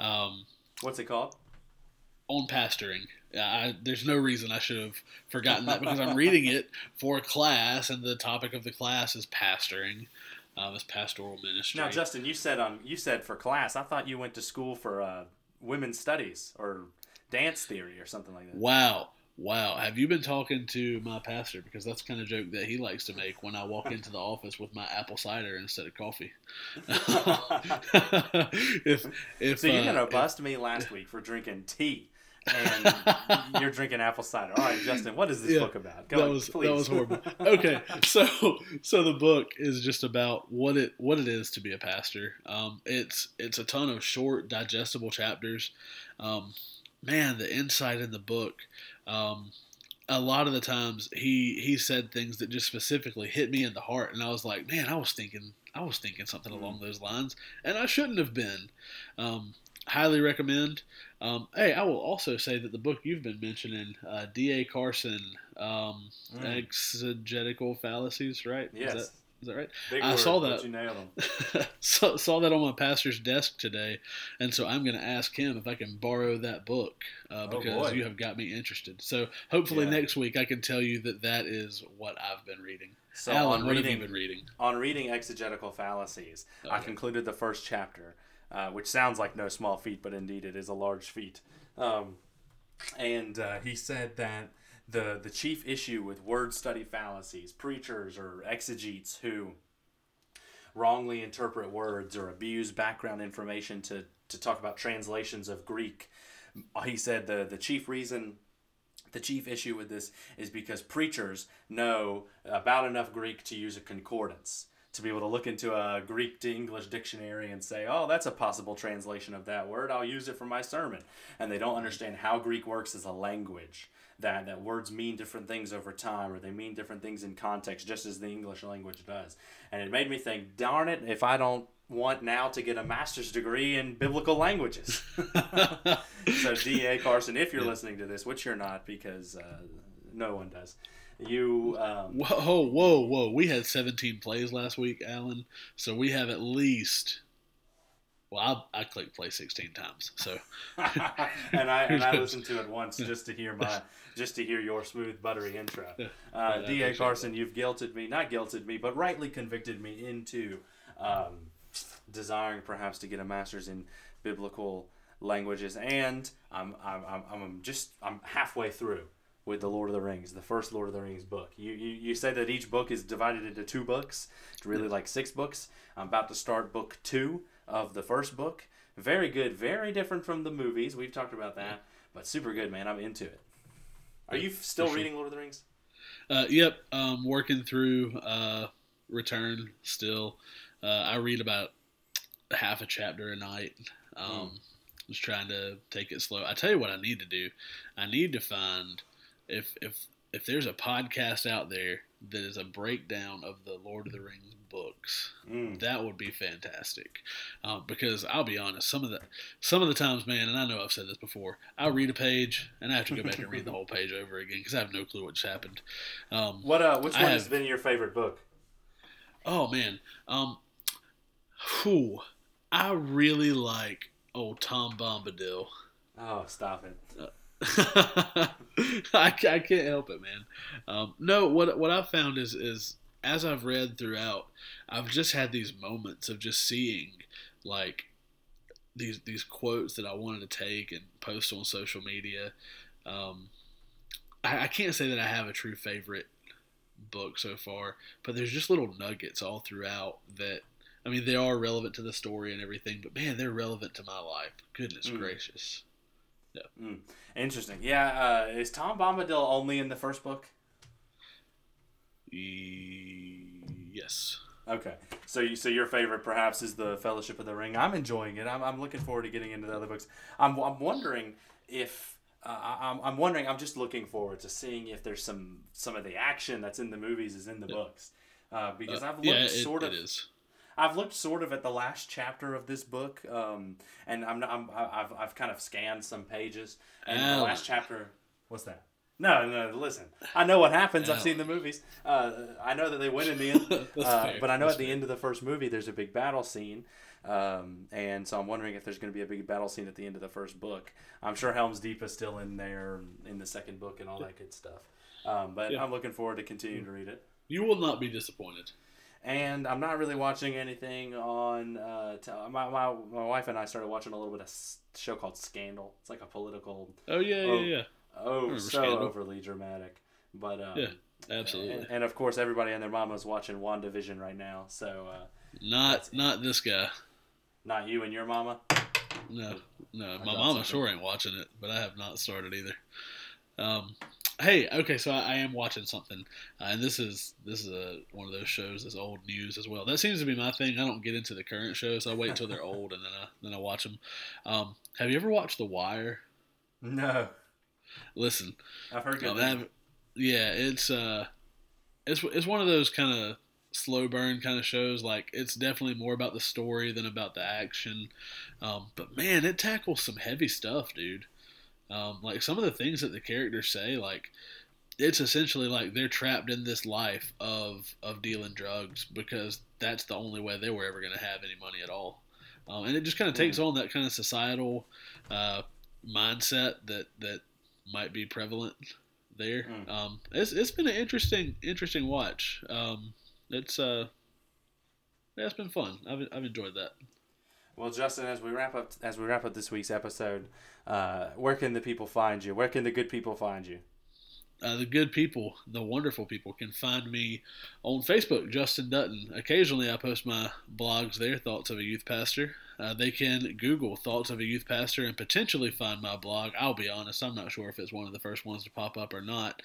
Um, What's it called? on pastoring. I, there's no reason I should have forgotten that because I'm reading it for a class, and the topic of the class is pastoring. Um, it's pastoral ministry. Now, Justin, you said on you said for class. I thought you went to school for uh, women's studies or dance theory or something like that. Wow. Wow, have you been talking to my pastor? Because that's the kind of joke that he likes to make when I walk into the office with my apple cider instead of coffee. if if So you're uh, gonna if- bust me last week for drinking tea, and you're drinking apple cider. All right, Justin, what is this Yeah, book about? Go that was please. that was horrible. Okay, so so the book is just about what it what it is to be a pastor. Um, it's it's a ton of short, digestible chapters. Um, man, the insight in the book. Um, a lot of the times he he said things that just specifically hit me in the heart, and I was like, man, I was thinking I was thinking something along those lines, and I shouldn't have been. Um, highly recommend. Um, hey, I will also say that the book you've been mentioning, uh, D.A. Carson, um, Mm. exegetical fallacies, right? yes, Is that right? Big I word, saw that. You nailed them. saw, saw that on my pastor's desk today, and so I'm going to ask him if I can borrow that book uh, Oh, because boy. you have got me interested. So hopefully Yeah. next week I can tell you that that is what I've been reading. So Alan, on what have reading, you been reading? on reading exegetical fallacies, I concluded the first chapter, uh, which sounds like no small feat, but indeed it is a large feat. Um, and uh, he said that the the chief issue with word study fallacies, preachers or exegetes who wrongly interpret words or abuse background information to, to talk about translations of Greek, he said the the chief reason the chief issue with this is because preachers know about enough Greek to use a concordance, to be able to look into a Greek to English dictionary and say, oh, that's a possible translation of that word. I'll use it for my sermon. And they don't understand how Greek works as a language. That, that words mean different things over time or they mean different things in context just as the english language does and it made me think darn it if i don't want now to get a master's degree in biblical languages so D.A. Carson if you're listening to this which you're not because uh, no one does you um, Whoa, whoa, whoa! We had 17 plays last week, Alan. So we have at least. Well, I, I clicked play 16 times. So and I and I listened to it once just to hear my just to hear your smooth buttery intro. Uh, I D.A. Carson, you've guilted me, not guilted me, but rightly convicted me into um, desiring perhaps to get a master's in biblical languages, and I'm I'm, I'm, I'm just I'm halfway through with the Lord of the Rings, the first Lord of the Rings book. You, you you said that each book is divided into two books. It's really like six books. I'm about to start book two of the first book. Very good, very different from the movies. We've talked about that, but super good, man. I'm into it. Are you still sure. reading Lord of the Rings? Uh, yep, um, working through uh, Return still. Uh, I read about half a chapter a night. Um, Just trying to take it slow. I tell you what I need to do. I need to find if if if there's a podcast out there that is a breakdown of the Lord of the Rings books. Mm. That would be fantastic, um, because I'll be honest. Some of the some of the times, man, and I know I've said this before. I read a page and I have to go back and read the whole page over again because I have no clue what just happened. Um, What uh? Which I one has been your favorite book? oh man, um, whew, I really like old Tom Bombadil. Oh, stop it! I, I can't help it, man. Um, no, what what I've found is is as I've read throughout, I've just had these moments of just seeing like these these quotes that I wanted to take and post on social media. Um, I, I can't say that I have a true favorite book so far, but there's just little nuggets all throughout that. I mean, they are relevant to the story and everything, but man, they're relevant to my life. Goodness Mm. gracious. Interesting. Yeah. Uh, is Tom Bombadil only in the first book? E- Yes. Okay. So you so your favorite perhaps is the Fellowship of the Ring. I'm enjoying it. I'm, I'm looking forward to getting into the other books. I'm, I'm wondering if uh, I'm, I'm wondering. I'm just looking forward to seeing if there's some some of the action that's in the movies is in the books. Uh, because Uh, I've looked yeah, it, sort of it is. I've looked sort of at the last chapter of this book, um, and I'm, I'm I've, I've kind of scanned some pages, and the last chapter. What's that? No, no. Listen, I know what happens. I've seen the movies. Uh, I know that they win in the end, uh, but I know That's at the fair. end of the first movie there's a big battle scene, um, and so I'm wondering if there's going to be a big battle scene at the end of the first book. I'm sure Helm's Deep is still in there in the second book and all that good stuff. Um, but Yeah. I'm looking forward to continuing to read it You will not be disappointed. And I'm not really watching anything on. Uh, t- my, my my wife and I started watching a little bit of s- show called Scandal. It's like a political Oh yeah, Oh. yeah, yeah. Oh, so Scandal. overly dramatic. But um, Yeah, absolutely. And, and of course, everybody and their mama's watching WandaVision right now. So uh, Not not this guy. not you and your mama. No, no. I My mama something. sure ain't watching it, but I have not started either. Um, hey, okay, so I, I am watching something, uh, and this is this is a, one of those shows that's old news as well. That seems to be my thing. I don't get into the current shows. I wait until they're old and then I then I watch them. Um, have you ever watched The Wire? No, Listen, I've heard no, good. that, yeah, it's uh, it's it's one of those kind of slow burn kind of shows. Like it's definitely more about the story than about the action. Um, but man, it tackles some heavy stuff, dude. Um, like some of the things that the characters say, like it's essentially like they're trapped in this life of of dealing drugs because that's the only way they were ever going to have any money at all. Um, and it just kind of takes on that kind of societal uh, mindset that that might be prevalent there. Mm. Um, it's it's been an interesting interesting watch. Um, it's uh, yeah, it's been fun. I've I've enjoyed that. Well, Justin, as we wrap up as we wrap up this week's episode, uh, where can the people find you? Where can the good people find you? Uh, the good people, the wonderful people, can find me on Facebook, Justin Dutton. Occasionally, I post my blogs there, Thoughts of a Youth Pastor. Uh, they can Google Thoughts of a Youth Pastor and potentially find my blog. I'll be honest, I'm not sure if it's one of the first ones to pop up or not.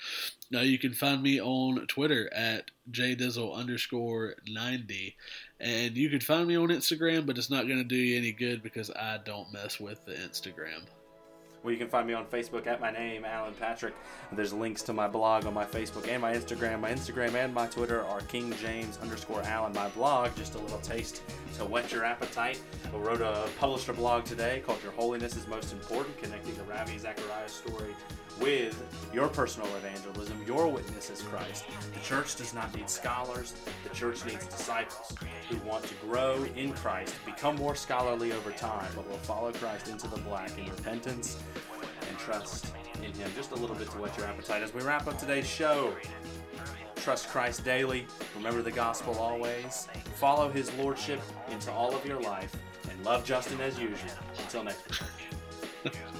Now, you can find me on Twitter at jdizzle underscore 90. And you can find me on Instagram, but it's not going to do you any good because I don't mess with the Instagram. Well, you can find me on Facebook at my name, Alan Patrick. There's links to my blog on my Facebook and my Instagram. My Instagram and my Twitter are King James underscore Alan. My blog, just a little taste to whet your appetite. I wrote a published a blog today called Your Holiness is Most Important, connecting the Ravi Zacharias story with your personal evangelism, your witness as Christ. The church does not need scholars, the church needs disciples who want to grow in Christ, become more scholarly over time, but will follow Christ into the black in repentance and trust in Him. Just a little bit to whet your appetite as we wrap up today's show. Trust Christ daily. Remember the gospel always. Follow His lordship into all of your life, and love Justin as usual. Until next week.